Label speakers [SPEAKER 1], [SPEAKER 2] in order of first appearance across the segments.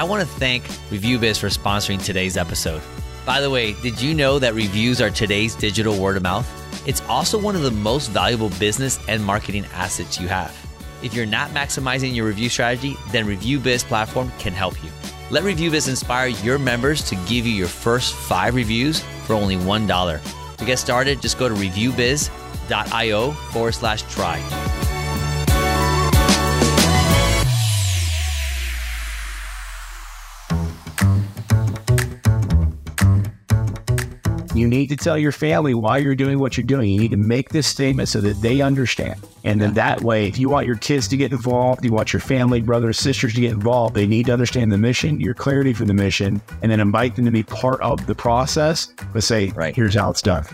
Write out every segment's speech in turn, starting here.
[SPEAKER 1] I want to thank ReviewBiz for sponsoring today's episode. By the way, did you know that reviews are today's digital word of mouth? It's also one of the most valuable business and marketing assets you have. If you're not maximizing your review strategy, then ReviewBiz platform can help you. Let ReviewBiz inspire your members to give you your first five reviews for only $1. To get started, just go to reviewbiz.io forward slash try.
[SPEAKER 2] You need to tell your family why you're doing what you're doing. You need to make this statement so that they understand. And then that way, if you want your kids to get involved, you want your family, brothers, sisters to get involved, they need to understand the mission, your clarity for the mission, and then invite them to be part of the process, but say,
[SPEAKER 1] Right.
[SPEAKER 2] here's how it's done.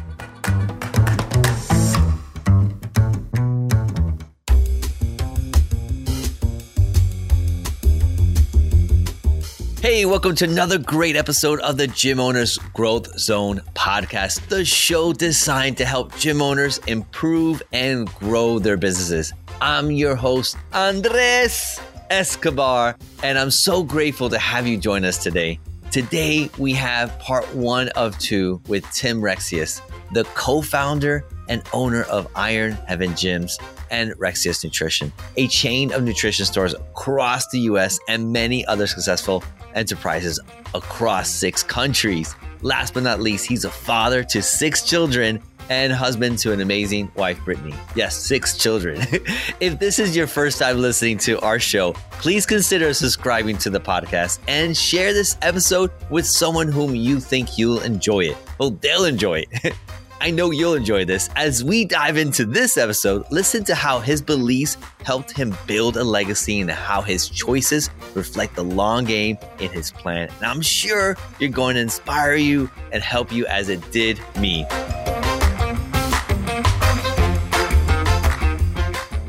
[SPEAKER 1] Hey, welcome to another great episode of the Gym Owners Growth Zone podcast, the show designed to help gym owners improve and grow their businesses. I'm your host, Andres Escobar, and I'm so grateful to have you join us today. Today, we have part one of two with Tim Rexius, the co founder and owner of Iron Heaven Gyms and Rexius Nutrition, a chain of nutrition stores across the US and many other successful enterprises across six countries. Last but not least, he's a father to six children and husband to an amazing wife, Brittany. Yes, six children. if this is your first time listening to our show, please consider subscribing to the podcast and share this episode with someone whom you think you'll enjoy it. Well, they'll enjoy it. I know you'll enjoy this. As we dive into this episode, listen to how his beliefs helped him build a legacy and how his choices reflect the long game in his plan. And I'm sure you're going to inspire you and help you as it did me.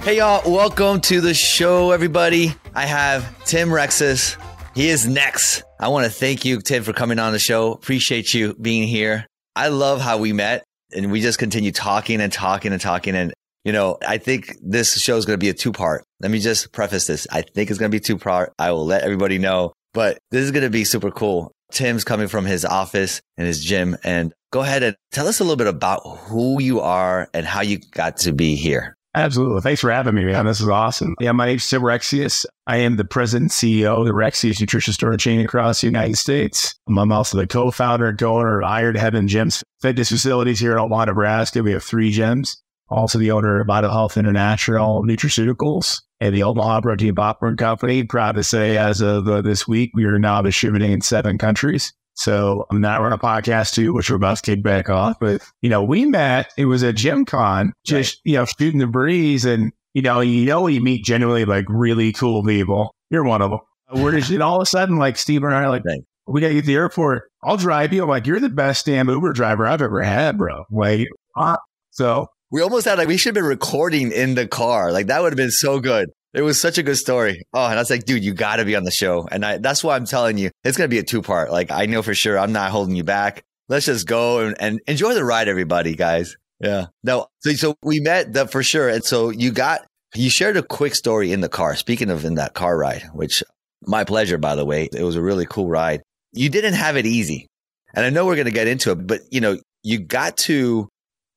[SPEAKER 1] Hey, y'all, welcome to the show, everybody. I have Tim Rexius. He is next. I want to thank you, Tim, for coming on the show. Appreciate you being here. I love how we met and we just continue talking and talking and talking. And, you know, I think this show is going to be a two part. Let me just preface this. I think it's going to be two part. I will let everybody know, but this is going to be super cool. Tim's coming from his office and his gym. And go ahead and tell us a little bit about who you are and how you got to be here.
[SPEAKER 2] Absolutely. Thanks for having me, man. This is awesome. Yeah, my name's Tim Rexius. I am the president CEO of the Rexius Nutrition Store chain across the United States. I'm also the co-founder and co-owner of Iron Heaven Gyms fitness facilities here in Omaha, Nebraska. We have three gyms. Also the owner of Vital Health International Nutraceuticals and the Omaha Protein Popcorn Company. Proud to say as of uh, this week, we are now distributing in seven countries. So I'm not running a podcast too, which we're about to kick back off. But, you know, we met, it was a gym con, just, you know, shooting the breeze. And, you know, you know, you meet genuinely like really cool people. You're one of them. We're just, and all of a sudden, like Steve and I are like,
[SPEAKER 1] Right.
[SPEAKER 2] we got to get to the airport. I'll drive you. I'm like, you're the best damn Uber driver I've ever had, bro. Like, uh, so
[SPEAKER 1] We almost had like, we should have been recording in the car. Like that would have been so good. It was such a good story. Oh, and I was like, dude, you got to be on the show. And I, that's why I'm telling you, it's going to be a two part. Like, I know for sure I'm not holding you back. Let's just go and, and enjoy the ride, everybody, guys. Yeah. No, so, so we met the, for sure. And so you got, you shared a quick story in the car. Speaking of in that car ride, which my pleasure, by the way, it was a really cool ride. You didn't have it easy. And I know we're going to get into it, but you know, you got to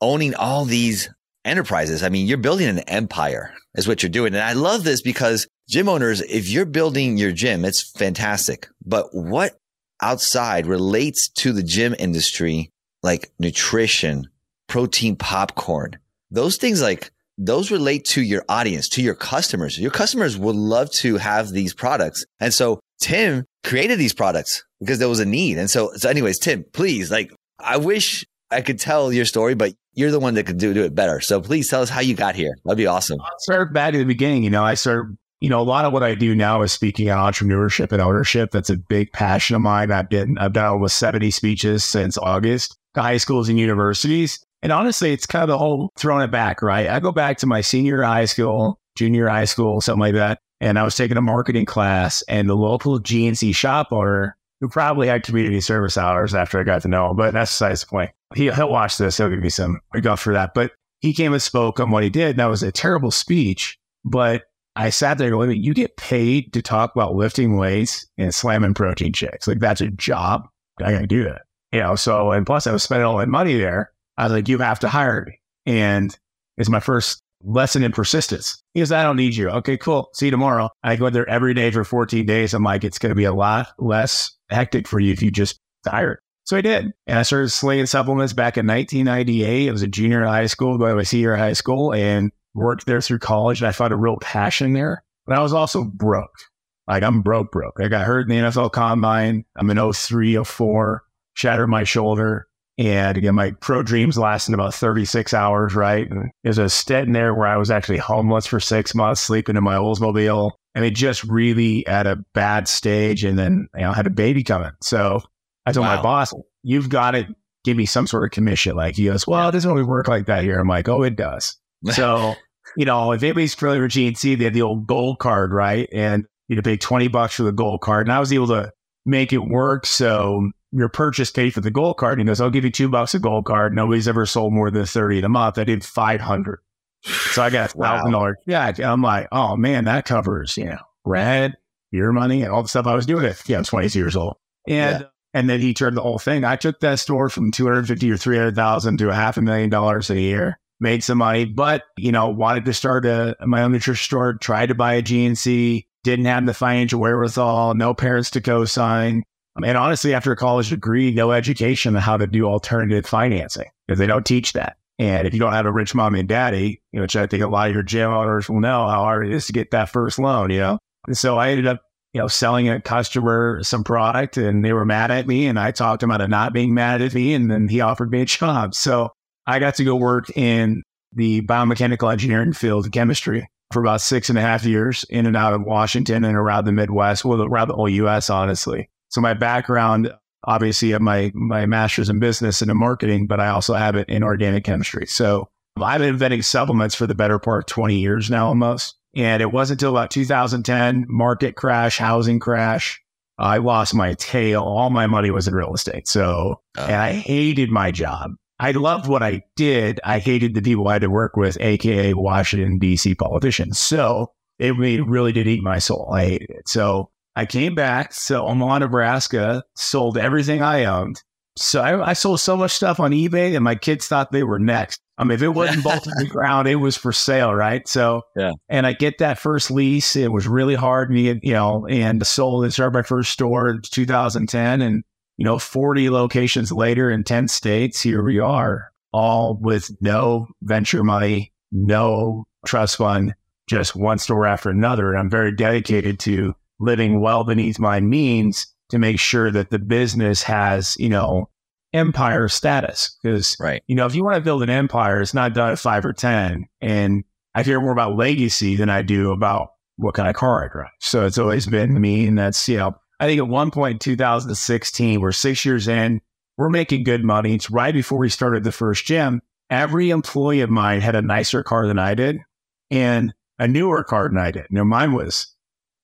[SPEAKER 1] owning all these enterprises. I mean, you're building an empire is what you're doing. And I love this because gym owners, if you're building your gym, it's fantastic. But what outside relates to the gym industry, like nutrition, protein popcorn, those things like those relate to your audience, to your customers. Your customers would love to have these products. And so Tim created these products because there was a need. And so, so anyways, Tim, please, like, I wish I could tell your story, but you're the one that could do, do it better. So please tell us how you got here. That'd be awesome.
[SPEAKER 2] I'll start back at the beginning. You know, I started, you know, a lot of what I do now is speaking on entrepreneurship and ownership. That's a big passion of mine. I've been, I've done almost 70 speeches since August to high schools and universities. And honestly, it's kind of the whole throwing it back, right? I go back to my senior high school, junior high school, something like that. And I was taking a marketing class and the local GNC shop owner who probably had community service hours after I got to know him, but that's besides the point. He, he'll watch this. He'll give me some guff for that. But he came and spoke on what he did. And that was a terrible speech, but I sat there going, you get paid to talk about lifting weights and slamming protein shakes. Like that's a job. I gotta do that. You know, so and plus I was spending all that money there. I was like, you have to hire me. And it's my first lesson in persistence. He goes, I don't need you. Okay, cool. See you tomorrow. I go there every day for 14 days. I'm like, it's going to be a lot less hectic for you if you just hire. So I did. And I started slinging supplements back in 1998. I was a junior in high school, going to senior high school and worked there through college. And I found a real passion there. But I was also broke. Like I'm broke, broke. I got hurt in the NFL combine. I'm in 03, 04, shattered my shoulder. And again, my pro dreams lasted about 36 hours, right? And there's a stint in there where I was actually homeless for six months, sleeping in my Oldsmobile. I mean, just really at a bad stage. And then, you know, I had a baby coming. So I told wow. my boss, you've got to give me some sort of commission. Like he goes, well, it doesn't really work like that here. I'm like, oh, it does. so, you know, if anybody's familiar with GNC, they had the old gold card, right? And you'd pay 20 bucks for the gold card. And I was able to make it work. So your purchase paid for the gold card. He goes, I'll give you two bucks a gold card. Nobody's ever sold more than 30 in a month. I did 500. So I got a thousand dollars. Yeah. I'm like, oh man, that covers, you know, rent, beer money and all the stuff I was doing at, yeah, 22 years old. And, yeah. and then he turned the whole thing. I took that store from 250 or 300,000 to a half a million dollars a year, made some money, but, you know, wanted to start a, my own nutrition store, tried to buy a GNC, didn't have the financial wherewithal, no parents to co-sign and honestly, after a college degree, no education on how to do alternative financing because they don't teach that. And if you don't have a rich mom and daddy, you know, which I think a lot of your gym owners will know how hard it is to get that first loan, you know. And so I ended up, you know, selling a customer some product and they were mad at me and I talked him out of not being mad at me and then he offered me a job. So I got to go work in the biomechanical engineering field, chemistry, for about six and a half years in and out of Washington and around the Midwest, well, around the whole US, honestly. So my background, obviously, I have my my master's in business and in marketing, but I also have it in organic chemistry. So I've been inventing supplements for the better part of 20 years now, almost. And it wasn't until about 2010, market crash, housing crash. I lost my tail. All my money was in real estate. So, oh. and I hated my job. I loved what I did. I hated the people I had to work with, AKA Washington, DC politicians. So it really did eat my soul. I hated it. So I came back to Omaha, Nebraska, sold everything I owned. So I, I, sold so much stuff on eBay, and my kids thought they were next. I mean, if it wasn't bolted to the ground, it was for sale, right? So, yeah. And I get that first lease. It was really hard, me, you know, and sold and started my first store in 2010, and you know, 40 locations later in 10 states, here we are, all with no venture money, no trust fund, just one store after another. And I'm very dedicated to living well beneath my means to make sure that the business has, you know, empire status. Because,
[SPEAKER 1] right.
[SPEAKER 2] you know, if you want to build an empire, it's not done at five or 10. And I care more about legacy than I do about what kind of car I drive. So it's always been me. And that's, you know, I think at one point in 2016, we're six years in, we're making good money. It's right before we started the first gym. Every employee of mine had a nicer car than I did and a newer car than I did. You know, mine was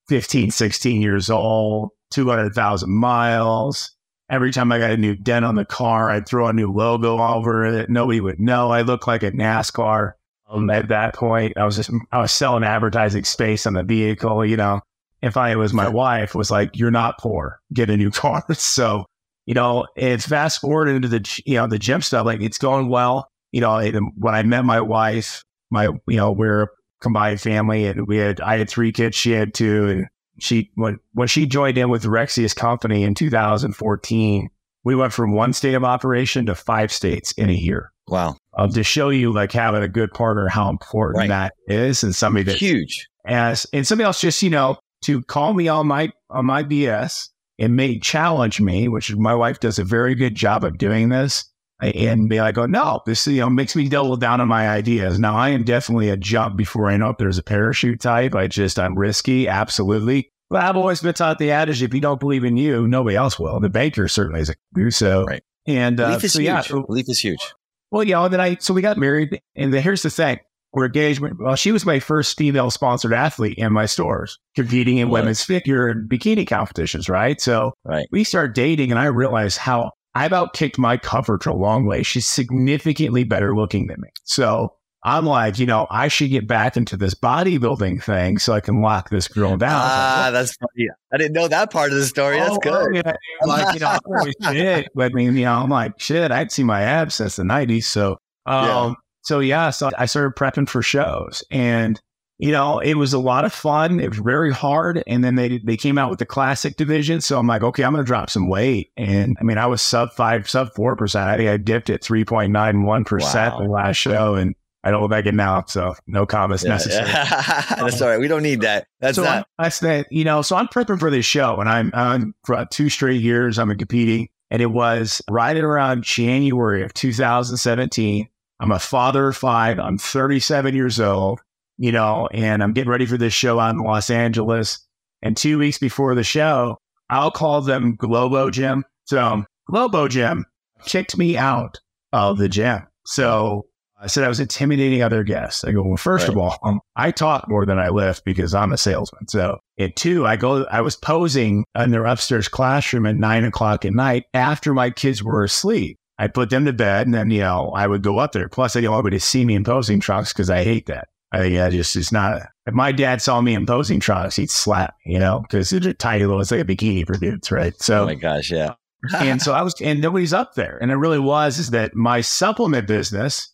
[SPEAKER 2] 15, 16 years old, 200,000 miles. Every time I got a new dent on the car, I'd throw a new logo over it. Nobody would know. I looked like a NASCAR. Um, at that point, I was just, I was selling advertising space on the vehicle, you know. If I was my wife, was like, you're not poor, get a new car. so, you know, it's fast forward into the, you know, the gym stuff. Like it's going well. You know, when I met my wife, my, you know, we're combined family, and we had I had three kids, she had two, and she when when she joined in with Rexius Company in 2014, we went from one state of operation to five states in a year.
[SPEAKER 1] Wow!
[SPEAKER 2] Um, to show you like having a good partner, how important right. that is, and somebody that
[SPEAKER 1] huge
[SPEAKER 2] as and somebody else just you know to call me on my on my BS and may challenge me, which my wife does a very good job of doing this and be like, oh no, this you know makes me double down on my ideas. Now I am definitely a jump before I know if there's a parachute type. I just I'm risky, absolutely. But I've always been taught the adage: if you don't believe in you, nobody else will. The banker certainly is do so.
[SPEAKER 1] Right.
[SPEAKER 2] And
[SPEAKER 1] uh, is
[SPEAKER 2] so,
[SPEAKER 1] huge.
[SPEAKER 2] yeah,
[SPEAKER 1] so, belief is huge.
[SPEAKER 2] Well, yeah. And then I so we got married, and then here's the thing: we're engaged. Well, she was my first female sponsored athlete in my stores, competing in women's figure and bikini competitions. Right. So
[SPEAKER 1] right.
[SPEAKER 2] we start dating, and I realized how I've outkicked my coverage a long way. She's significantly better looking than me. So I'm like, you know, I should get back into this bodybuilding thing so I can lock this girl down.
[SPEAKER 1] Ah, like, that's funny. I didn't know that part of the story. That's oh, good. Yeah.
[SPEAKER 2] like, you know, always shit. But I mean, you know, I'm like, shit, I would seen my abs since the 90s. So, um, yeah. so yeah, so I started prepping for shows and you know, it was a lot of fun. It was very hard. And then they they came out with the classic division. So I'm like, okay, I'm gonna drop some weight. And I mean, I was sub five, sub four percent. I think I dipped at three point nine one percent the last show. And I don't look like it now, so no comments yeah, necessary.
[SPEAKER 1] Yeah. That's all right. We don't need that. That's
[SPEAKER 2] so
[SPEAKER 1] not.
[SPEAKER 2] I said, you know, so I'm prepping for this show, and I'm on for two straight years. I'm competing, and it was right around January of 2017. I'm a father of five. I'm 37 years old you know, and I'm getting ready for this show out in Los Angeles. And two weeks before the show, I'll call them Globo Gym. So Globo Gym kicked me out of the gym. So I said I was intimidating other guests. I go, well, first right. of all, um, I talk more than I lift because I'm a salesman. So and two, I go, I was posing in their upstairs classroom at nine o'clock at night after my kids were asleep. I put them to bed and then, you know, I would go up there. Plus, I didn't want anybody to see me in posing trunks because I hate that. I think I just it's not. If my dad saw me imposing trunks, he'd slap me, you know, because it's a tiny little. It's like a bikini for dudes, right? So,
[SPEAKER 1] oh my gosh, yeah.
[SPEAKER 2] and so I was, and nobody's up there, and it really was is that my supplement business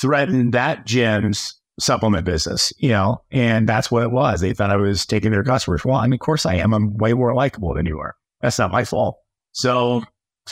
[SPEAKER 2] threatened that gym's supplement business, you know, and that's what it was. They thought I was taking their customers. Well, I mean, of course I am. I'm way more likable than you are. That's not my fault. So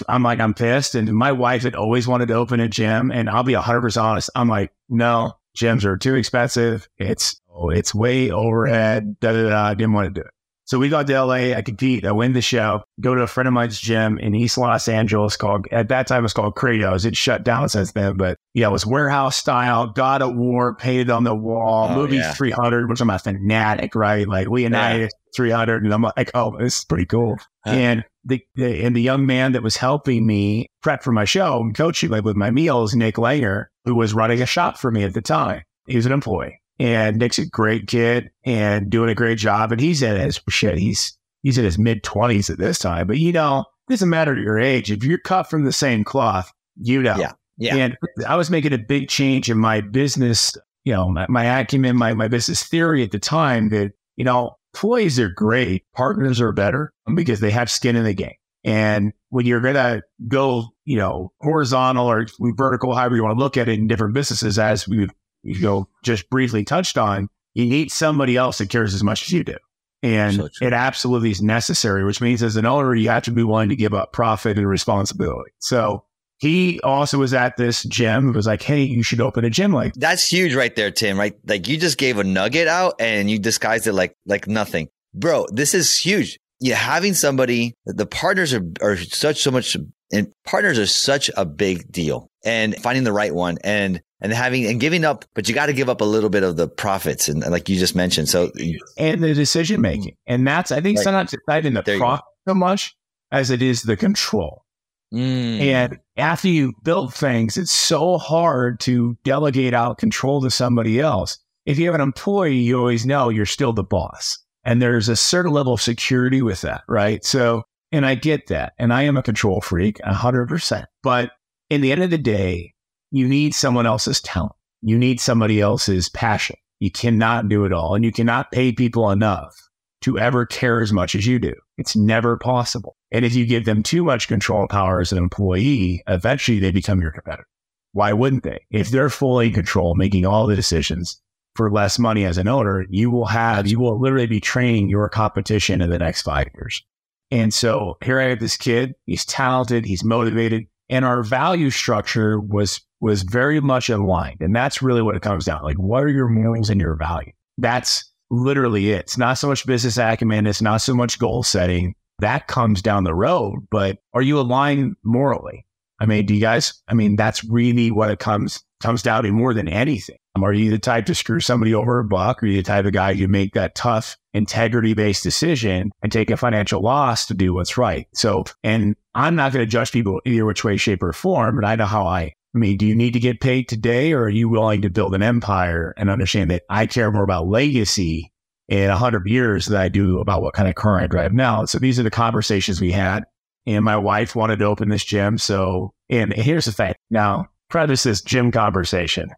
[SPEAKER 2] I'm like, I'm pissed. And my wife had always wanted to open a gym. And I'll be 100% honest. I'm like, no, gyms are too expensive. It's oh, it's way overhead. Da, da, da. I didn't want to do it. So we got to LA. I compete. I win the show. Go to a friend of mine's gym in East Los Angeles called, at that time, it was called Kratos. It shut down since then, but yeah, it was warehouse style, God of War painted on the wall, oh, movie yeah. 300, which I'm a fanatic, right? Like Leonidas yeah. 300. And I'm like, oh, this is pretty cool. Huh. And the, the, and the young man that was helping me prep for my show and coaching like with my meals, Nick Langer, who was running a shop for me at the time. He was an employee. And Nick's a great kid and doing a great job. And he's in his shit. He's he's in his mid twenties at this time. But you know, it doesn't matter your age. If you're cut from the same cloth, you know.
[SPEAKER 1] Yeah. Yeah.
[SPEAKER 2] And I was making a big change in my business, you know, my, my acumen, my, my business theory at the time that, you know, employees are great. Partners are better because they have skin in the game. And when you're going to go, you know, horizontal or vertical, however you want to look at it in different businesses, as we you know just briefly touched on, you need somebody else that cares as much as you do. And so it absolutely is necessary, which means as an owner, you have to be willing to give up profit and responsibility. So he also was at this gym. It was like, hey, you should open a gym like
[SPEAKER 1] that's huge right there, Tim. Right, like you just gave a nugget out and you disguised it like like nothing, bro. This is huge. Yeah, having somebody, the partners are are such so much, and partners are such a big deal, and finding the right one and and having and giving up, but you got to give up a little bit of the profits and like you just mentioned. So
[SPEAKER 2] and the decision making, and that's I think right. sometimes it's not in the profit so much as it is the control. Mm. And after you build things, it's so hard to delegate out control to somebody else. If you have an employee, you always know you're still the boss. And there's a certain level of security with that, right? So, and I get that. And I am a control freak, 100%. But in the end of the day, you need someone else's talent. You need somebody else's passion. You cannot do it all. And you cannot pay people enough to ever care as much as you do. It's never possible. And if you give them too much control power as an employee, eventually they become your competitor. Why wouldn't they? If they're fully in control, making all the decisions for less money as an owner, you will have, you will literally be training your competition in the next five years. And so here I have this kid. He's talented. He's motivated. And our value structure was, was very much aligned. And that's really what it comes down. To. Like, what are your morals and your value? That's literally it. It's not so much business acumen. It's not so much goal setting that comes down the road, but are you aligned morally? I mean, do you guys, I mean, that's really what it comes, comes down to more than anything. Are you the type to screw somebody over a buck? Are you the type of guy who make that tough integrity based decision and take a financial loss to do what's right? So, and I'm not going to judge people either which way, shape or form, but I know how I, I mean, do you need to get paid today or are you willing to build an empire and understand that I care more about legacy in a hundred years than I do about what kind of car I drive now. So these are the conversations we had. And my wife wanted to open this gym. So, and here's the thing. Now, preface this gym conversation.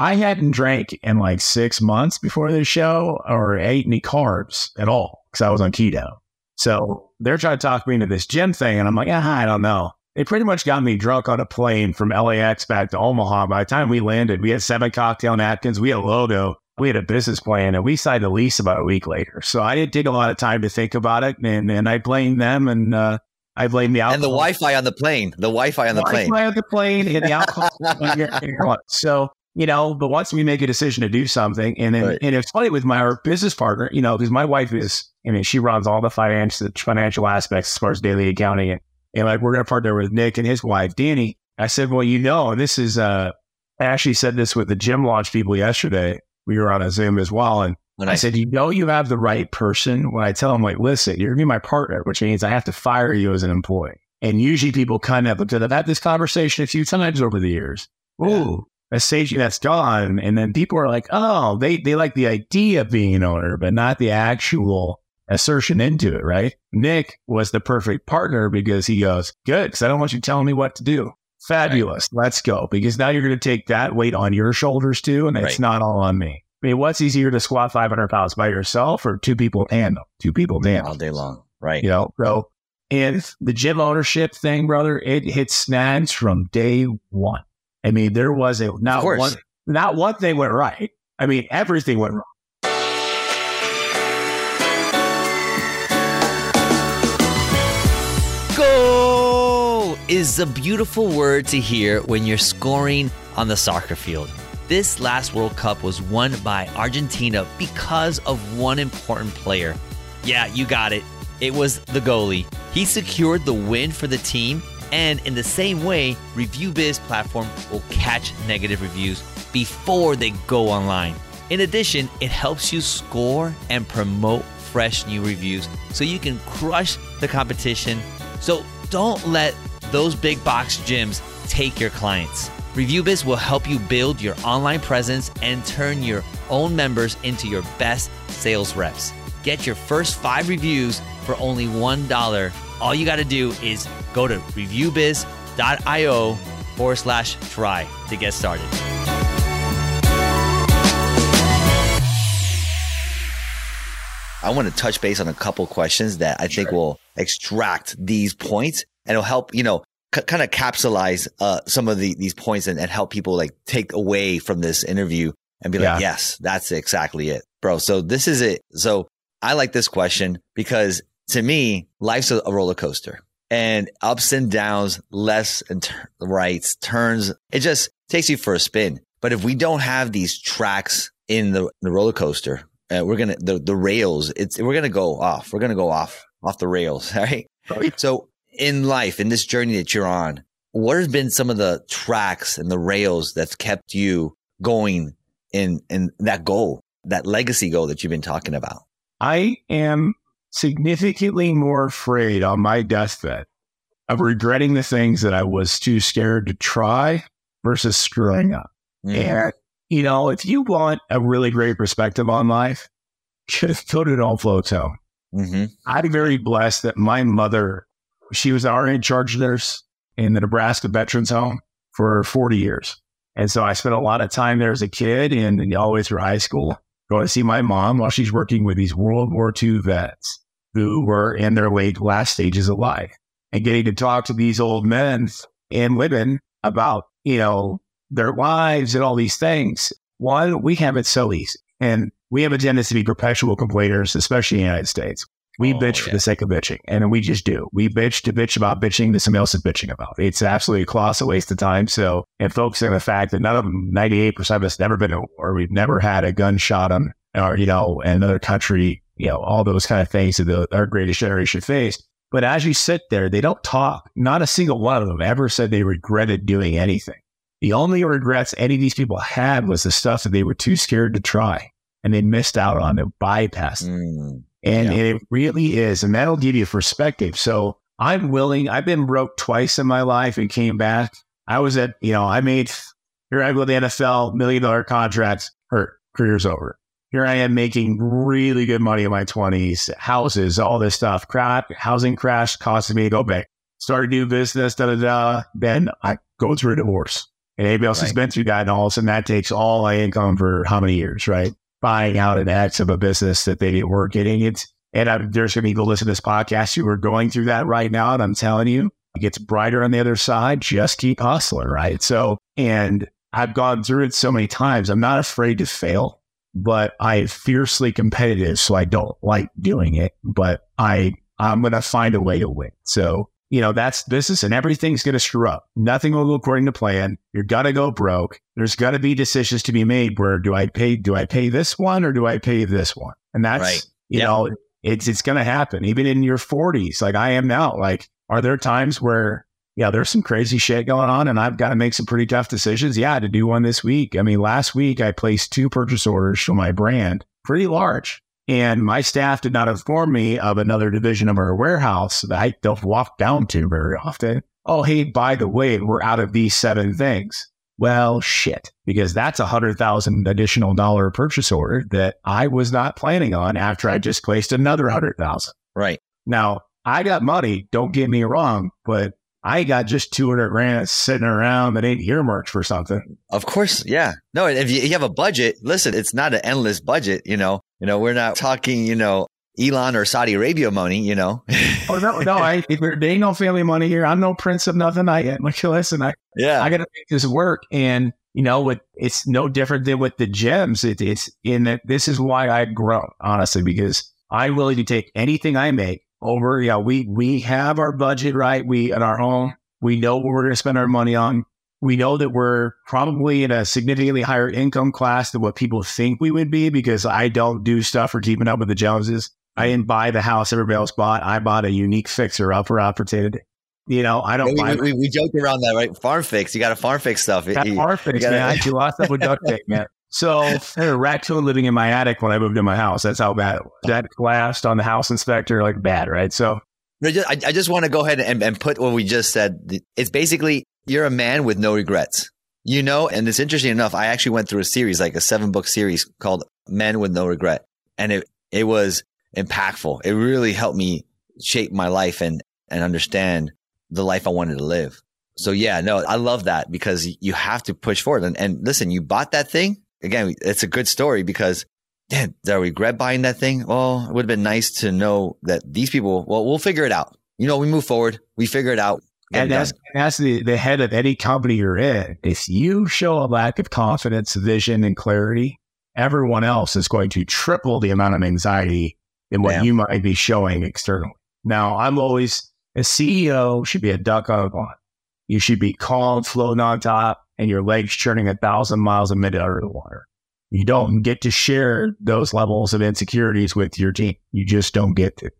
[SPEAKER 2] I hadn't drank in like six months before the show or ate any carbs at all because I was on keto. So they're trying to talk me into this gym thing. And I'm like, ah, I don't know. They pretty much got me drunk on a plane from LAX back to Omaha. By the time we landed, we had seven cocktail napkins, we had a logo, we had a business plan, and we signed a lease about a week later. So I didn't take a lot of time to think about it. And, and I blame them and uh, I blame the alcohol.
[SPEAKER 1] And the Wi Fi on the plane. The Wi Fi on the plane.
[SPEAKER 2] Wi-Fi on the plane and the alcohol. so you know, but once we make a decision to do something, and then, right. and it's funny with my business partner, you know, because my wife is, I mean, she runs all the financial financial aspects as far as daily accounting, and, and like we're going to partner with Nick and his wife Danny. I said, well, you know, this is, uh, I actually said this with the gym launch people yesterday. We were on a Zoom as well, and when I said, you know, you have the right person. When I tell them, like, listen, you're gonna be my partner, which means I have to fire you as an employee. And usually people kind of, because I've had this conversation a few times over the years. Ooh, a sage that's gone. And then people are like, oh, they, they like the idea of being an owner, but not the actual assertion into it, right? Nick was the perfect partner because he goes, good, because I don't want you telling me what to do. Fabulous. Right. Let's go. Because now you're going to take that weight on your shoulders too. And it's not all on me. I mean, what's easier to squat 500 pounds by yourself or two people handle? Two people handle.
[SPEAKER 1] All day long. Right.
[SPEAKER 2] You know, so, and the gym ownership thing, brother, it hits snags from day one. I mean, there was a not one not one thing went right. I mean, everything went wrong.
[SPEAKER 1] Goal is a beautiful word to hear when you're scoring on the soccer field. This last World Cup was won by Argentina because of one important player. Yeah, you got it. It was the goalie. He secured the win for the team and in the same way, ReviewBiz platform will catch negative reviews before they go online. In addition, it helps you score and promote fresh new reviews so you can crush the competition. So don't let those big box gyms take your clients. ReviewBiz will help you build your online presence and turn your own members into your best sales reps. Get your first five reviews for only $1 all you got to do is go to reviewbiz.io forward slash try to get started. I want to touch base on a couple questions that I sure. think will extract these points and it'll help, you know, c- kind of capsulize uh, some of the, these points and, and, help people like take away from this interview and be yeah. like, yes, that's exactly it, bro. So this is it. So I like this question because to me, life's a roller coaster and ups and downs, lefts and rights, turns. It just takes you for a spin. But if we don't have these tracks in the, the roller coaster, uh, we're gonna the the rails. It's we're gonna go off. We're gonna go off off the rails. Right. So in life, in this journey that you're on, what has been some of the tracks and the rails that's kept you going in in that goal, that legacy goal that you've been talking about?
[SPEAKER 2] I am significantly more afraid on my deathbed of regretting the things that I was too scared to try versus screwing up. Mm-hmm. And, you know, if you want a really great perspective on life, just go to Don't Float Home. Mm-hmm. I'm very blessed that my mother, she was our in charge nurse in the Nebraska Veterans Home for 40 years. And so I spent a lot of time there as a kid and all the way through high school going to see my mom while she's working with these World War II vets who were in their late last stages of life and getting to talk to these old men and women about, you know, their lives and all these things. One, we have it so easy and we have a tendency to be perpetual complainers, especially in the United States. We oh, bitch yeah. for the sake of bitching, and we just do. We bitch to bitch about bitching that somebody else is bitching about. It's absolutely a colossal waste of time. So, and focusing on the fact that none of them, 98% of us, never been in war. We've never had a gunshot on, or, you know, another country, you know, all those kind of things that the, our greatest generation faced. But as you sit there, they don't talk. Not a single one of them ever said they regretted doing anything. The only regrets any of these people had was the stuff that they were too scared to try and they missed out on it, bypassed. Mm. And, yeah. it really is. And that'll give you perspective. So I'm willing, I've been broke twice in my life and came back. I was at, you know, I made, here I go to the NFL, million dollar contracts, hurt, career's over. Here I am making really good money in my 20s, houses, all this stuff. Crap, housing crash costing me to go back. Start a new business, da da da. Then I go through a divorce. And anybody else right. has been through that. And all of a sudden that takes all my income for how many years, right? Buying out an X of a business that they weren't getting it. And I, there's going to be people listening to this podcast who are going through that right now. And I'm telling you, it gets brighter on the other side. Just keep hustling, right? So, and I've gone through it so many times. I'm not afraid to fail, but I am fiercely competitive. So I don't like doing it, but I, I'm going to find a way to win. So, you know, that's business and everything's going to screw up. Nothing will go according to plan. You're going to go broke. There's going to be decisions to be made where do I pay, do I pay this one or do I pay this one? And that's, right. you yep. know, it's, it's going to happen even in your 40s, like I am now. Like, are there times where yeah, there's some crazy shit going on, and I've got to make some pretty tough decisions. Yeah, to do one this week. I mean, last week I placed two purchase orders for my brand, pretty large. And my staff did not inform me of another division of our warehouse that I don't walk down to very often. Oh, hey, by the way, we're out of these seven things. Well, shit, because that's a hundred thousand additional dollar purchase order that I was not planning on after I just placed another hundred thousand.
[SPEAKER 1] Right.
[SPEAKER 2] Now, I got money, don't get me wrong, but I got just 200 grand sitting around that ain't earmarked for something.
[SPEAKER 1] Of course. Yeah. No, if you, you have a budget, listen, it's not an endless budget. You know, you know, we're not talking, you know, Elon or Saudi Arabia money, you know.
[SPEAKER 2] oh no, no, I there ain't no family money here. I'm no prince of nothing. I like listen, I yeah, I got to make this work, and you know, what? it's no different than with the gems. It, it's in that this is why I've grown honestly because I'm willing to take anything I make over. Yeah, we we have our budget right. We at our home, we know what we're going to spend our money on. We know that we're probably in a significantly higher income class than what people think we would be because I don't do stuff for keeping up with the Joneses. I didn't buy the house everybody else bought. I bought a unique fixer upper opportunity. You know, I don't.
[SPEAKER 1] We, we, we, joked around that, right? Farm fix. You got a farm fix stuff.
[SPEAKER 2] farm fix, man. I actually lost that with duct tape, man. So I had a raccoon living in my attic when I moved in my house. That's how bad it was. That glassed on the house inspector, like bad, right? So
[SPEAKER 1] I just, I just want to go ahead and, and put what we just said. It's basically you're a man with no regrets. You know, and it's interesting enough. I actually went through a series, like a seven book series called Men with No Regret. And it, it was impactful. It really helped me shape my life and, and understand the life I wanted to live. So yeah, no, I love that because you have to push forward. And, and listen, you bought that thing again, it's a good story because, damn, did I regret buying that thing? Well, it would have been nice to know that these people, well, we'll figure it out. You know, we move forward, we figure it out.
[SPEAKER 2] And that's, that's the, the head of any company you're in. If you show a lack of confidence, vision, and clarity, everyone else is going to triple the amount of anxiety than what you might be showing externally. Now, I'm always a CEO should be a duck on a pond. You should be calm, floating on top, and your legs churning a thousand miles a minute under the water. You don't get to share those levels of insecurities with your team. You just don't get to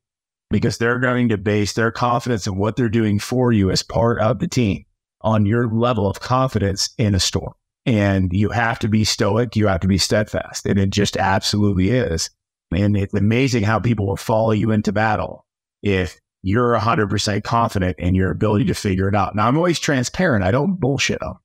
[SPEAKER 2] because they're going to base their confidence in what they're doing for you as part of the team on your level of confidence in a storm. And you have to be stoic. You have to be steadfast. And it just absolutely is. And it's amazing how people will follow you into battle if you're 100% confident in your ability to figure it out. Now, I'm always transparent. I don't bullshit them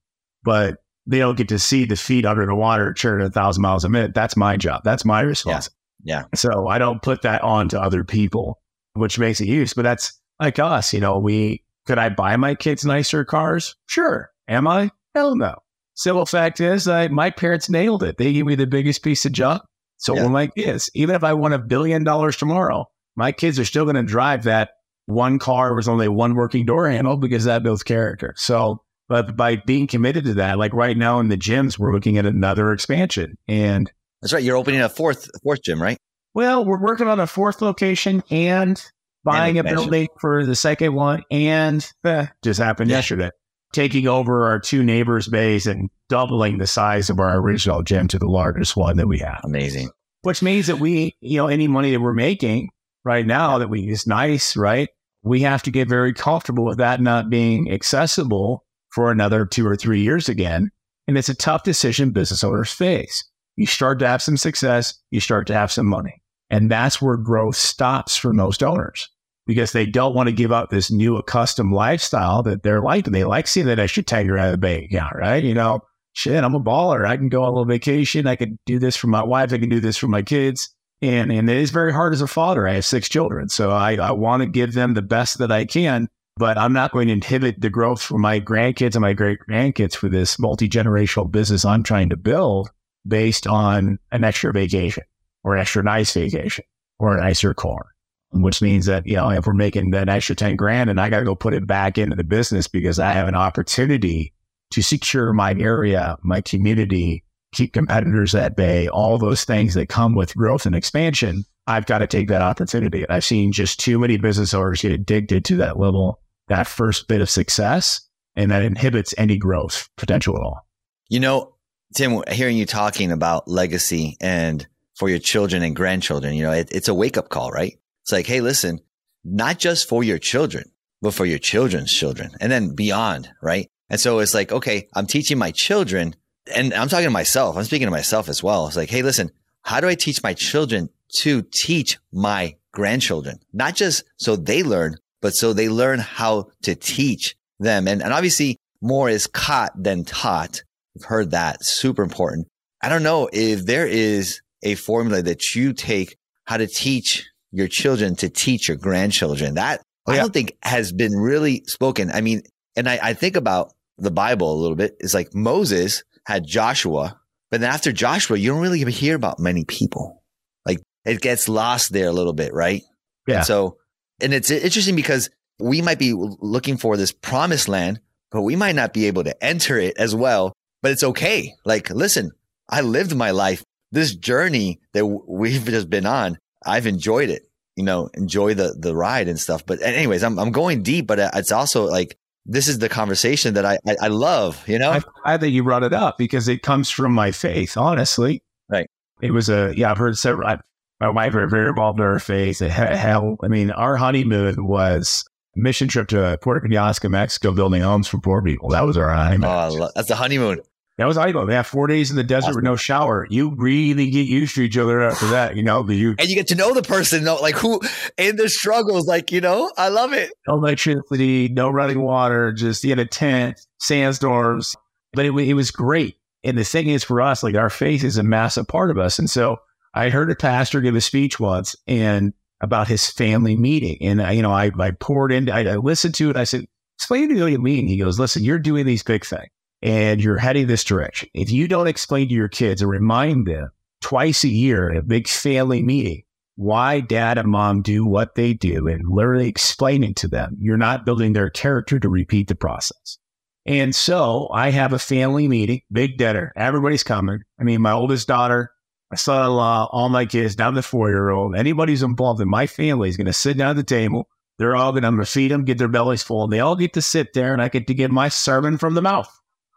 [SPEAKER 2] but they don't get to see the feet under the water churning a thousand miles a minute. That's my job. That's my responsibility.
[SPEAKER 1] Yeah. yeah.
[SPEAKER 2] So I don't put that on to other people, which makes it use. But that's like us. You know, we could I buy my kids nicer cars? Sure. Am I? Hell no. Simple fact is, I, my parents nailed it. They gave me the biggest piece of junk. So yeah. my kids, even if I won a billion dollars tomorrow, my kids are still going to drive that one car with only one working door handle because that builds character. So but by being committed to that, like right now in the gyms, we're looking at another expansion. And
[SPEAKER 1] that's right. You're opening a fourth fourth gym, right?
[SPEAKER 2] Well, we're working on a fourth location and buying and a building for the second one. And eh, just happened yeah. yesterday, taking over our two neighbors' bays and doubling the size of our original gym to the largest one that we have.
[SPEAKER 1] Amazing.
[SPEAKER 2] Which means that we, you know, any money that we're making right now that we is nice, right? We have to get very comfortable with that not being accessible for another two or three years again. And it's a tough decision business owners face. You start to have some success, you start to have some money. And that's where growth stops for most owners because they don't want to give up this new accustomed lifestyle that they're liking. They like seeing that extra tenure out of the bank account, right? You know, shit, I'm a baller. I can go on a little vacation. I can do this for my wife. I can do this for my kids. And, and it is very hard as a father. I have six children. So I, I want to give them the best that I can but I'm not going to inhibit the growth for my grandkids and my great grandkids for this multi generational business I'm trying to build based on an extra vacation or an extra nice vacation or a nicer car. Which means that, you know, if we're making that extra 10 grand and I got to go put it back into the business because I have an opportunity to secure my area, my community, keep competitors at bay, all those things that come with growth and expansion, I've got to take that opportunity. And I've seen just too many business owners get addicted to that level, that first bit of success, and that inhibits any growth potential at all.
[SPEAKER 1] You know, Tim, hearing you talking about legacy and for your children and grandchildren, you know, it, it's a wake up call, right? It's like, hey, listen, not just for your children, but for your children's children and then beyond, right? And so it's like, okay, I'm teaching my children and I'm talking to myself. I'm speaking to myself as well. It's like, hey, listen, how do I teach my children to teach my grandchildren? Not just so they learn, but so they learn how to teach them. And, and obviously more is caught than taught. I've heard that super important. I don't know if there is a formula that you take how to teach your children to teach your grandchildren. That oh, yeah. I don't think has been really spoken. I mean, and I, I think about the Bible a little bit. It's like Moses had Joshua, but then after Joshua, you don't really hear about many people. Like it gets lost there a little bit, right?
[SPEAKER 2] Yeah.
[SPEAKER 1] And so, and it's interesting because we might be looking for this promised land, but we might not be able to enter it as well. But it's okay. Like, listen, I lived my life. This journey that we've just been on, I've enjoyed it. You know, enjoy the the ride and stuff. But anyways, I'm I'm going deep, but uh, it's also like this is the conversation that I, I, I love, you know?
[SPEAKER 2] I, I think you brought it up because it comes from my faith, honestly.
[SPEAKER 1] Right.
[SPEAKER 2] It was a, yeah, I've heard several, I, my wife are very involved in our faith. Hell, I mean, our honeymoon was a mission trip to Puerto Penasco, Mexico, building homes for poor people. That was our honeymoon.
[SPEAKER 1] Oh, that's the honeymoon.
[SPEAKER 2] That was idle. They have four days in the desert awesome. with no shower. You really get used to each other after that, you know. You
[SPEAKER 1] and you get to know the person, know, like who in the struggles. Like you know, I love it.
[SPEAKER 2] No electricity, no running water, just in a tent, sandstorms. But it, it was great. And the thing is, for us, like our faith is a massive part of us. And so I heard a pastor give a speech once and about his family meeting, and I, you know, I, I poured in, I, I listened to it. I said, "Explain to me what you mean." He goes, "Listen, you're doing these big things." And you're heading this direction. If you don't explain to your kids and remind them twice a year at a big family meeting why dad and mom do what they do and literally explaining to them, you're not building their character to repeat the process. And so I have a family meeting, big dinner. Everybody's coming. I mean, my oldest daughter, my son-in-law, all my kids, down the four-year-old. Anybody who's involved in my family is going to sit down at the table. They're all going to feed them, get their bellies full, and they all get to sit there, and I get to give my sermon from the mouth.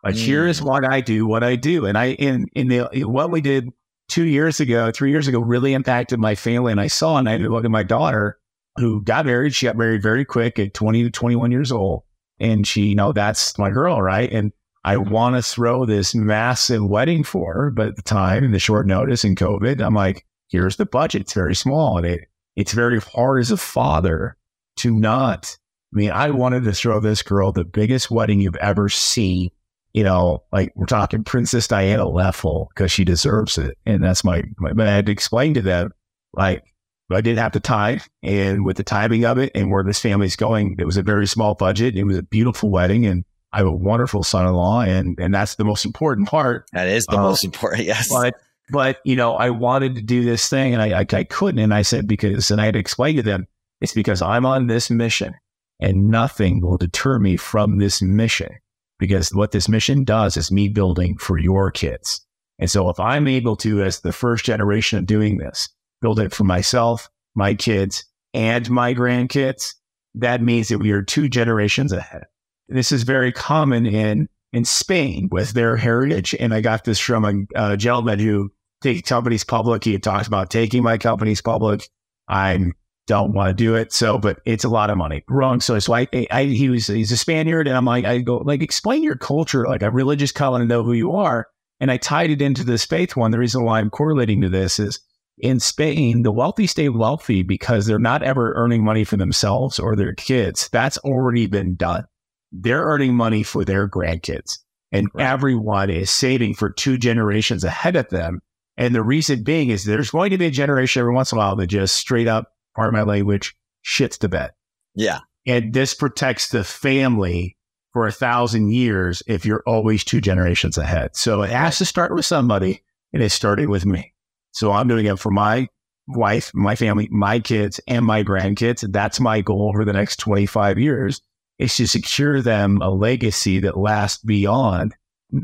[SPEAKER 2] Like mm. here is what I do, what I do, and I in in the what we did two years ago, three years ago, really impacted my family. And I saw, and I look at my daughter who got married. She got married very quick at twenty to twenty one years old, and she, you know, that's my girl, right? And I want to throw this massive wedding for her, but at the time, in the short notice in COVID, I'm like, here's the budget. It's very small, and it it's very hard as a father to not. I mean, I wanted to throw this girl the biggest wedding you've ever seen you know, like we're talking Princess Diana level because she deserves it. And that's my, my, but I had to explain to them, like, I didn't have the time and with the timing of it and where this family's going, it was a very small budget. It was a beautiful wedding and I have a wonderful son-in-law and, and that's the most important part.
[SPEAKER 1] That is the um, most important. Yes.
[SPEAKER 2] But, but, you know, I wanted to do this thing and I, I, I couldn't. And I said, because, and I had to explain to them, it's because I'm on this mission and nothing will deter me from this mission because what this mission does is me building for your kids. And so if I'm able to, as the first generation of doing this, build it for myself, my kids, and my grandkids, that means that we are two generations ahead. This is very common in, in Spain with their heritage. And I got this from a, a gentleman who takes companies public. He talks about taking my companies public. I'm don't want to do it. So, but it's a lot of money. Wrong. So, so I, I, he was, he's a Spaniard. And I'm like, I go, like, explain your culture, like a religious color and know who you are. And I tied it into this faith one. The reason why I'm correlating to this is in Spain, the wealthy stay wealthy because they're not ever earning money for themselves or their kids. That's already been done. They're earning money for their grandkids. And right. everyone is saving for two generations ahead of them. And the reason being is there's going to be a generation every once in a while that just straight up pardon my language, shits the bed.
[SPEAKER 1] Yeah.
[SPEAKER 2] And this protects the family for a thousand years if you're always two generations ahead. So it has to start with somebody, and it started with me. So I'm doing it for my wife, my family, my kids, and my grandkids. That's my goal over the next 25 years is to secure them a legacy that lasts beyond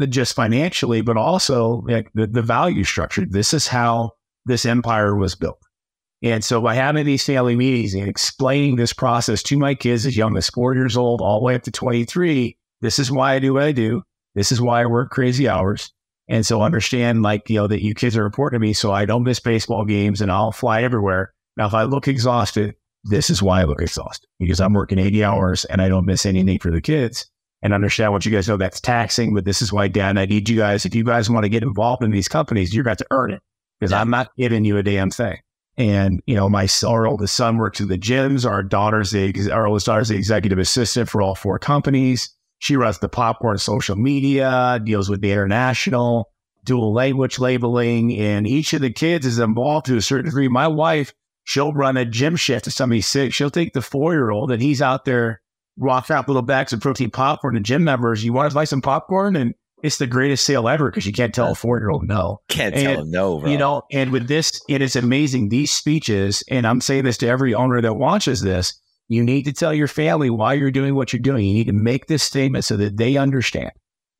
[SPEAKER 2] just financially, but also like the, the value structure. This is how this empire was built. And so by having these family meetings and explaining this process to my kids as young as four years old, all the way up to 23, this is why I do what I do. This is why I work crazy hours. And so understand like, you know, that you kids are important to me. So I don't miss baseball games and I'll fly everywhere. Now, if I look exhausted, this is why I look exhausted because I'm working 80 hours and I don't miss anything for the kids and understand what you guys know that's taxing. But this is why, Dan, I need you guys. If you guys want to get involved in these companies, you're going to earn it because. I'm not giving you a damn thing. And, you know, my our oldest son works at the gyms. Our daughter's the, our oldest daughter's the executive assistant for all four companies. She runs the popcorn social media, deals with the international, dual language labeling, and each of the kids is involved to a certain degree. My wife, she'll run a gym shift if somebody's sick. She'll take the four year old and he's out there walking out little bags of protein popcorn to gym members. You want to buy some popcorn? And it's the greatest sale ever because you can't tell a four year old no.
[SPEAKER 1] Can't
[SPEAKER 2] and,
[SPEAKER 1] tell no, bro.
[SPEAKER 2] You know, and with this, it is amazing. These speeches, and I'm saying this to every owner that watches this, you need to tell your family why you're doing what you're doing. You need to make this statement so that they understand.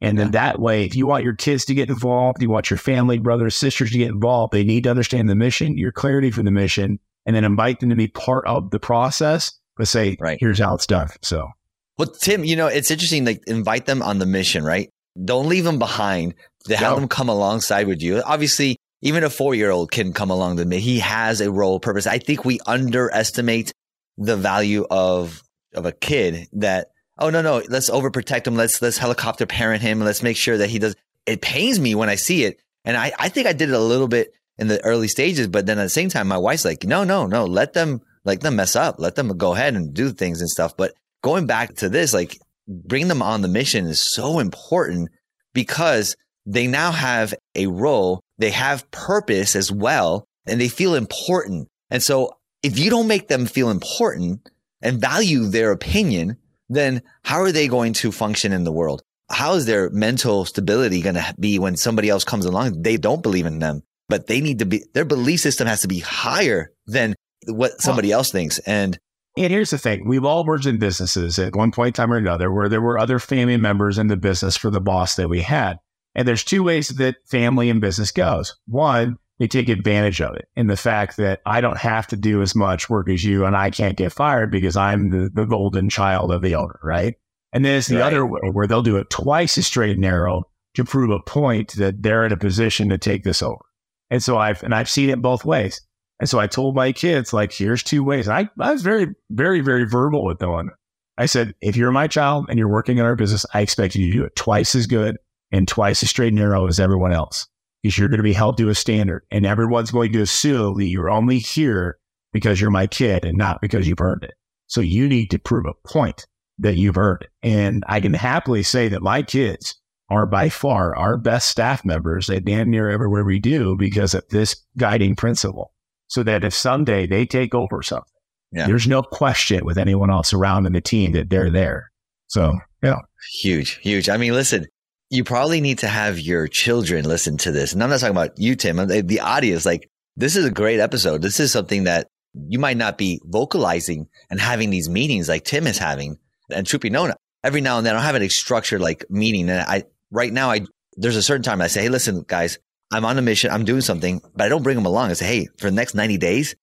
[SPEAKER 2] And then that way, if you want your kids to get involved, you want your family, brothers, sisters to get involved, they need to understand the mission, your clarity for the mission, and then invite them to be part of the process, but say, right. here's how it's done. So,
[SPEAKER 1] well, Tim, you know, it's interesting, like invite them on the mission, right? Don't leave them behind. To have them come alongside with you. Obviously, even a four year old can come along with me. He has a role purpose. I think we underestimate the value of of a kid that oh no no let's overprotect him let's let's helicopter parent him let's make sure that he does it pains me when I see it and I I think I did it a little bit in the early stages but then at the same time my wife's like no no no let them like them mess up let them go ahead and do things and stuff but going back to this like bring them on the mission is so important because they now have a role, they have purpose as well, and they feel important. And so if you don't make them feel important and value their opinion, then how are they going to function in the world? How is their mental stability going to be when somebody else comes along? They don't believe in them, but they need to be, their belief system has to be higher than what somebody else thinks. And
[SPEAKER 2] and here's the thing we've all worked in businesses at one point in time or another where there were other family members in the business for the boss that we had. And there's two ways that family and business goes. One, they take advantage of it in the fact that I don't have to do as much work as you and I can't get fired because I'm the, the golden child of the owner, right? And then there's the right. other way where they'll do it twice as straight and narrow to prove a point that they're in a position to take this over. And so I've, and I've seen it both ways. And so I told my kids, like, here's two ways. I, I was very, very, very verbal with them. I said, if you're my child and you're working in our business, I expect you to do it twice as good and twice as straight and narrow as everyone else. Because you're going to be held to a standard and everyone's going to assume that you're only here because you're my kid and not because you've earned it. So you need to prove a point that you've earned. And I can happily say that my kids are by far our best staff members at damn near everywhere we do because of this guiding principle so that if someday they take over something, yeah. there's no question with anyone else around in the team that they're there. So, yeah.
[SPEAKER 1] Huge, huge. I mean, listen, you probably need to have your children listen to this. And I'm not talking about you, Tim, the audience. Like, this is a great episode. This is something that you might not be vocalizing and having these meetings like Tim is having. And be known, every now and then I'll have a structured like meeting. And I, right now, I, there's a certain time I say, Hey, listen, guys, I'm on a mission. I'm doing something, but I don't bring them along. I say, Hey, for the next 90 days,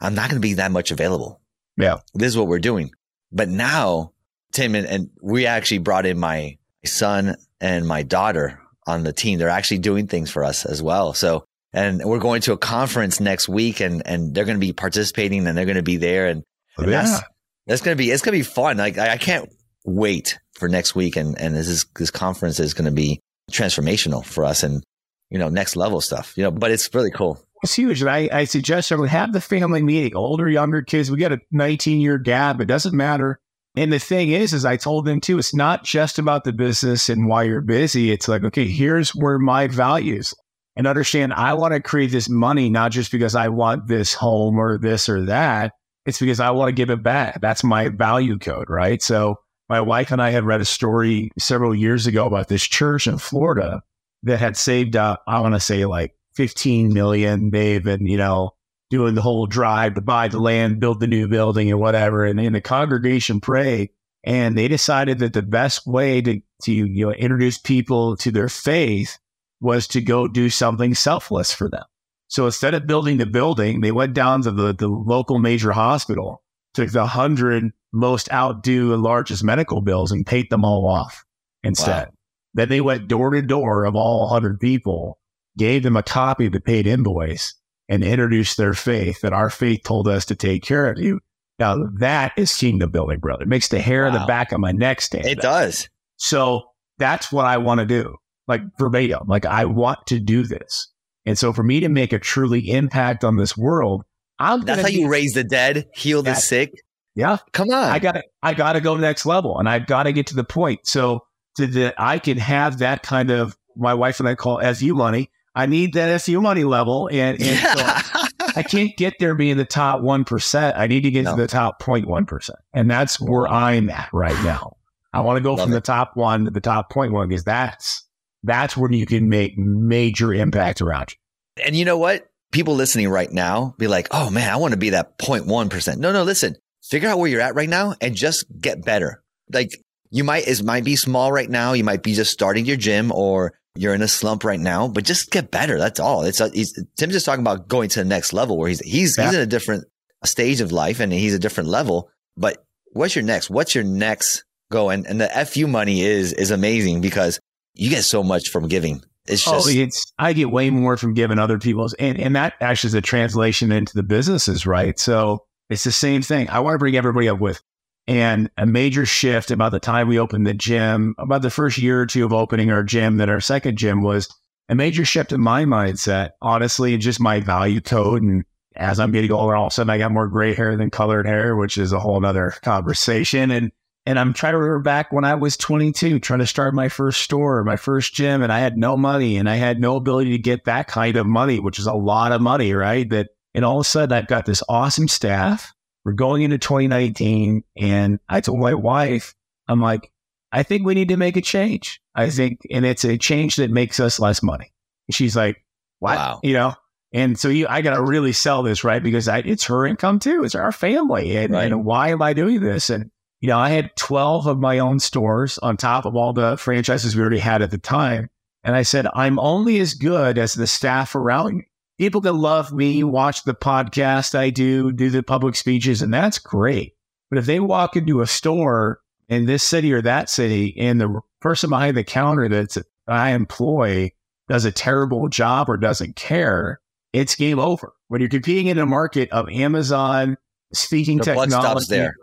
[SPEAKER 1] I'm not going to be that much available.
[SPEAKER 2] Yeah.
[SPEAKER 1] This is what we're doing. But now, Tim, and, and we actually brought in my son and my daughter on the team. They're actually doing things for us as well. So, and we're going to a conference next week and, and they're going to be participating and they're going to be there. And, oh, and yeah. that's, that's going to be, it's going to be fun. Like I, I can't wait for next week. And, and this is, this conference is going to be transformational for us. And you know, next level stuff, you know, but it's really cool.
[SPEAKER 2] It's huge. And I, I suggest everyone have the family meeting, older, younger kids. We got a 19 year gap. It doesn't matter. And the thing is, is I told them too, it's not just about the business and why you're busy. It's like, okay, here's where my values and understand I want to create this money, not just because I want this home or this or that. It's because I want to give it back. That's my value code, right? So my wife and I had read a story several years ago about this church in Florida that had saved up, I want to say like 15 million. They've been, you know, doing the whole drive to buy the land, build the new building and whatever. And, and the congregation prayed and they decided that the best way to, to, you know, introduce people to their faith was to go do something selfless for them. So instead of building the building, they went down to the, the local major hospital, took the hundred most outdue and largest medical bills and paid them all off instead. Wow. Then they went door to door of all 100 people, gave them a copy of the paid invoice, and introduced their faith that our faith told us to take care of you. Now that is kingdom building, brother. It makes the hair wow. on the back of my neck stand.
[SPEAKER 1] It
[SPEAKER 2] up.
[SPEAKER 1] does.
[SPEAKER 2] So that's what I want to do, like verbatim. Like I want to do this. And so for me to make a truly impact on this world, I'm
[SPEAKER 1] That's how you raise the dead, heal the sick.
[SPEAKER 2] Yeah.
[SPEAKER 1] Come on.
[SPEAKER 2] I gotta I gotta go next level and I've gotta get to the point. So to that I can have that kind of my wife and I call SU money. I need that SU money level and, and yeah. so I can't get there being the top one percent. I need to get no. to the top 0.1 percent. And that's where I'm at right now. I want to go Love from it. the top one to the top 0.1 because that's that's where you can make major impact around you.
[SPEAKER 1] And you know what? People listening right now be like, oh man, I want to be that 0.1%. No, no, listen, figure out where you're at right now and just get better. Like you might, it might be small right now. You might be just starting your gym or you're in a slump right now, but just get better. That's all. It's a, he's, Tim's just talking about going to the next level where he's, he's, yeah. he's in a different stage of life and he's a different level. But what's your next? What's your next go? And, and the FU money is, is amazing because you get so much from giving. It's oh, just,
[SPEAKER 2] oh, it's, I get way more from giving other people's, and, and that actually is a translation into the businesses, right? So it's the same thing. I want to bring everybody up with, and a major shift about the time we opened the gym, about the first year or two of opening our gym, that our second gym was a major shift in my mindset, honestly, just my value code. And as I'm getting older, all of a sudden I got more gray hair than colored hair, which is a whole other conversation. And and I'm trying to remember back when I was 22, trying to start my first store, my first gym, and I had no money and I had no ability to get that kind of money, which is a lot of money, right? That, and all of a sudden I've got this awesome staff. We're going into 2019 and I told my wife, I'm like, I think we need to make a change. I think, and it's a change that makes us less money. she's like, what? Wow. You know? And so you, I got to really sell this, right? Because I, it's her income too. It's our family. And, right. and why am I doing this? And, you know, I had 12 of my own stores on top of all the franchises we already had at the time. And I said, I'm only as good as the staff around me. People that love me, mm-hmm. watch the podcast I do, do the public speeches, and that's great. But if they walk into a store in this city or that city and the person behind the counter that I employ does a terrible job or doesn't care, it's game over. When you're competing in a market of Amazon, speaking the technology, there.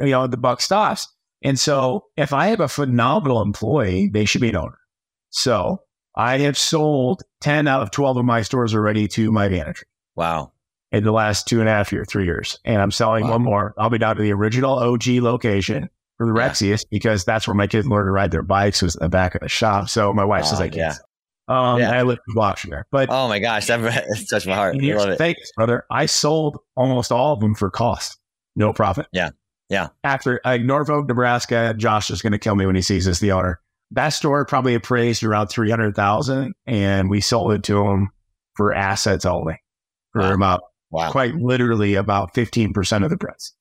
[SPEAKER 2] you know, the buck stops. And so if I have a phenomenal employee, they should be an owner. So I have sold 10 out of 12 of my stores already to my manager.
[SPEAKER 1] Wow.
[SPEAKER 2] In the last two and a half years, three years. And I'm selling wow. one more. I'll be down to the original OG location for the Rexius yeah. because that's where my kids learned to ride their bikes was the back of the shop. So my wife says I can't. Yeah. Um, yeah. I live in Washington, but
[SPEAKER 1] oh my gosh, that touched my heart. I love it.
[SPEAKER 2] Thanks, brother. I sold almost all of them for cost, no profit.
[SPEAKER 1] Yeah, yeah.
[SPEAKER 2] After uh, Norfolk, Nebraska, Josh is going to kill me when he sees this. The owner. That store probably appraised around three hundred thousand, and we sold it to them for assets only, for wow. about wow. quite literally about fifteen percent of the price.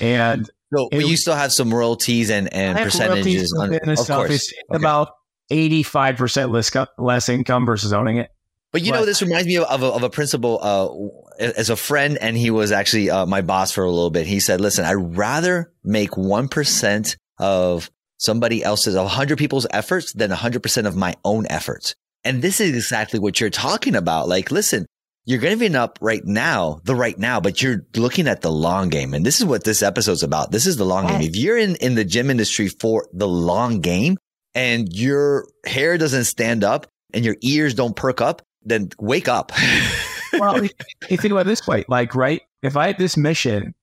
[SPEAKER 2] And
[SPEAKER 1] so, but you still have some royalties and and percentages. On, of
[SPEAKER 2] stuff. course, it's okay. about 85% less, less income versus owning it.
[SPEAKER 1] But you but, know, this reminds me of, of, a, of a principal uh, as a friend, and he was actually uh, my boss for a little bit. He said, "Listen, I'd rather make one percent of somebody else's, of hundred people's efforts, than hundred percent of my own efforts." And this is exactly what you're talking about. Like, listen, you're going to giving up right now, the right now, but you're looking at the long game. And this is what this episode's about. This is the long game. If you're in, in the gym industry for the long game, and your hair doesn't stand up and your ears don't perk up, then wake up.
[SPEAKER 2] well, you think about it this way, like, right? If I had this mission,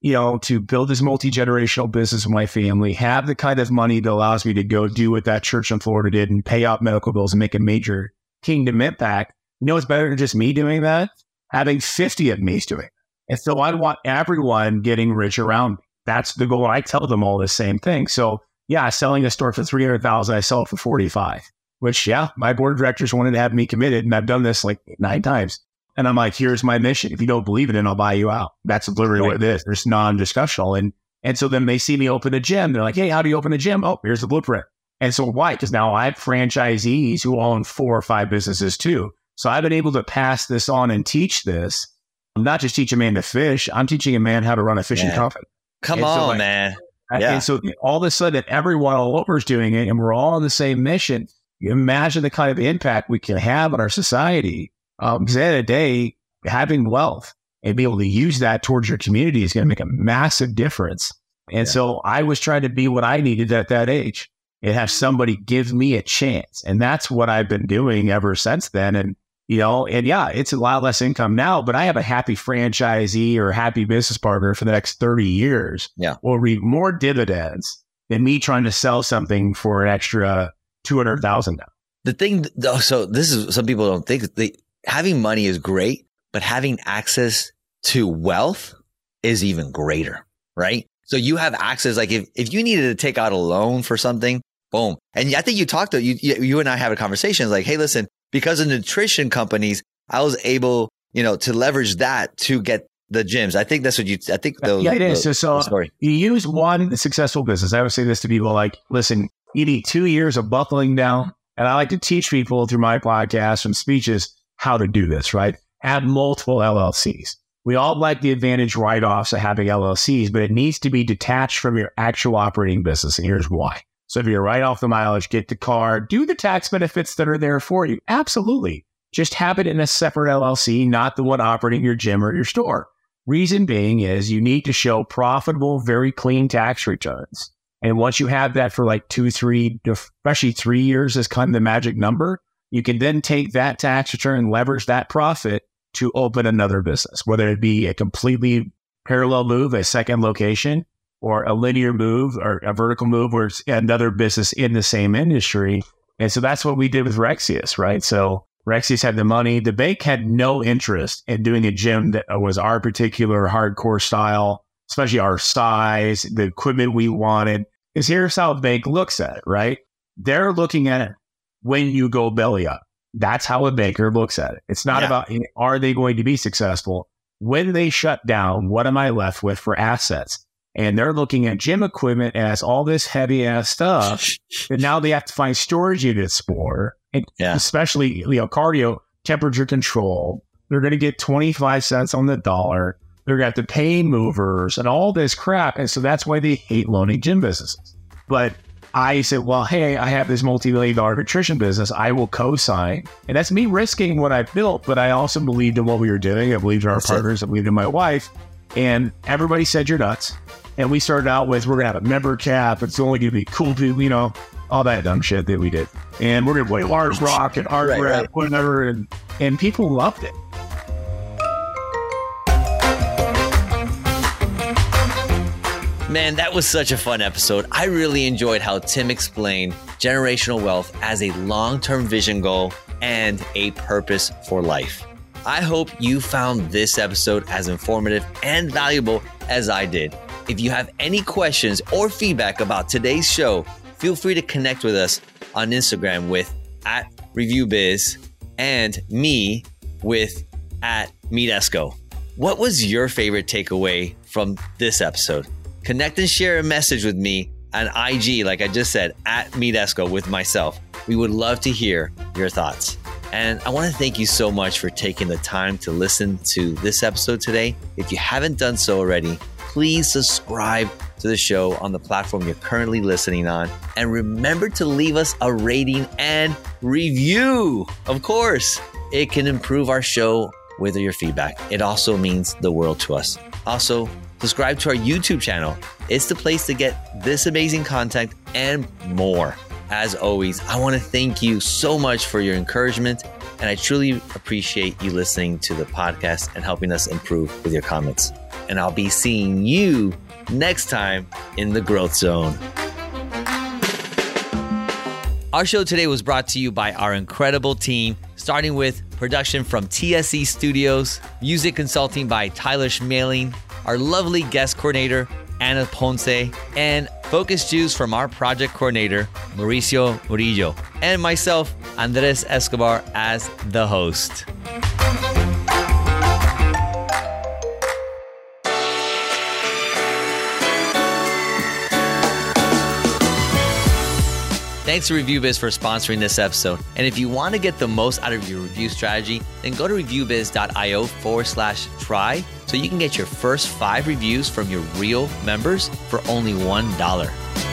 [SPEAKER 2] you know, to build this multi generational business with my family, have the kind of money that allows me to go do what that church in Florida did and pay off medical bills and make a major kingdom impact. You know, it's better than just me doing that. Having 50 of me doing it. And so I want everyone getting rich around me. That's the goal. I tell them all the same thing. So yeah, selling a store for 300,000, I sell it for 45, which yeah, my board of directors wanted to have me committed. And I've done this like nine times. And I'm like, here's my mission. If you don't believe in it, I'll buy you out. That's literally right. what it is. There's non-discussional. And, and so then they see me open a gym. They're like, Hey, how do you open a gym? Oh, here's the blueprint. And so why? Because now I have franchisees who own four or five businesses too. So I've been able to pass this on and teach this. I'm not just teaching a man to fish. I'm teaching a man how to run a fishing yeah. company.
[SPEAKER 1] Come and on, so like, man.
[SPEAKER 2] Yeah. And so all of a sudden, everyone all over is doing it, and we're all on the same mission. You imagine the kind of impact we can have on our society. Um, because at the end of the day, having wealth and be able to use that towards your community is going to make a massive difference. And yeah. so I was trying to be what I needed at that age and have somebody give me a chance. And that's what I've been doing ever since then. And you know, and yeah, it's a lot less income now, but I have a happy franchisee or happy business partner for the next 30 years.
[SPEAKER 1] Yeah.
[SPEAKER 2] Will reap more dividends than me trying to sell something for an extra 200,000 now.
[SPEAKER 1] The thing, so this is, some people don't think they, having money is great, but having access to wealth is even greater, right? So you have access, like if, if you needed to take out a loan for something, boom. And I think you talked to you, you and I have a conversation like, Hey, listen, because of nutrition companies, I was able, you know, to leverage that to get the gyms. I think that's what you, I think those,
[SPEAKER 2] yeah, it is. so, so story. you use one successful business. I would say this to people like, listen, you need two years of buckling down. And I like to teach people through my podcast and speeches how to do this, right? Have multiple LLCs. We all like the advantage write offs of having LLCs, but it needs to be detached from your actual operating business. And here's why. So if you're write off the mileage, get the car, do the tax benefits that are there for you. Absolutely. Just have it in a separate LLC, not the one operating your gym or your store. Reason being is you need to show profitable, very clean tax returns. And once you have that for like two, three, especially three years is kind of the magic number, you can then take that tax return and leverage that profit to open another business, whether it be a completely parallel move, a second location, or a linear move or a vertical move where it's another business in the same industry. And so that's what we did with Rexius, right? So Rexius had the money. The bank had no interest in doing a gym that uh, was our particular hardcore style, especially our size, the equipment we wanted. Because here's how the bank looks at it, right? They're looking at it when you go belly up. That's how a banker looks at it. It's not yeah. about are they going to be successful? When they shut down, what am I left with for assets? and they're looking at gym equipment as all this heavy ass stuff and now they have to find storage units for and yeah. especially you know cardio temperature control they're going to get 25 cents on the dollar they're going to have to pay movers and all this crap and so that's why they hate loaning gym businesses but I said, well, hey, I have this multi-million dollar nutrition business. I will co-sign. And that's me risking what I built, but I also believed in what we were doing. I believed in our that's partners. It. I believed in my wife. And everybody said, you're nuts. And we started out with we're gonna have a member cap. It's only gonna be cool to you know all that dumb shit that we did. And we're gonna play large rock and hard right, rap, right. whatever, and and people loved it.
[SPEAKER 1] Man, that was such a fun episode. I really enjoyed how Tim explained generational wealth as a long term vision goal and a purpose for life. I hope you found this episode as informative and valuable as I did. If you have any questions or feedback about today's show, feel free to connect with us on Instagram with at ReviewBiz and me with at Meetesco. What was your favorite takeaway from this episode? Connect and share a message with me on IG, like I just said, at Meetesco with myself. We would love to hear your thoughts. And I want to thank you so much for taking the time to listen to this episode today. If you haven't done so already, please subscribe to the show on the platform you're currently listening on. And remember to leave us a rating and review. Of course, it can improve our show with your feedback. It also means the world to us. Also, subscribe to our YouTube channel. It's the place to get this amazing content and more. As always, I want to thank you so much for your encouragement. And I truly appreciate you listening to the podcast and helping us improve with your comments and I'll be seeing you next time in the Growth Zone. Our show today was brought to you by our incredible team starting with production from TSE Studios, music consulting by Tyler Schmaling, our lovely guest coordinator, Anna Ponce, and focus Jews from our project coordinator, Mauricio Murillo, and myself, Andres Escobar, as the host. Thanks to ReviewBiz for sponsoring this episode. And if you want to get the most out of your review strategy, then go to reviewbiz.io forward slash try so you can get your first five reviews from your real members for only $1.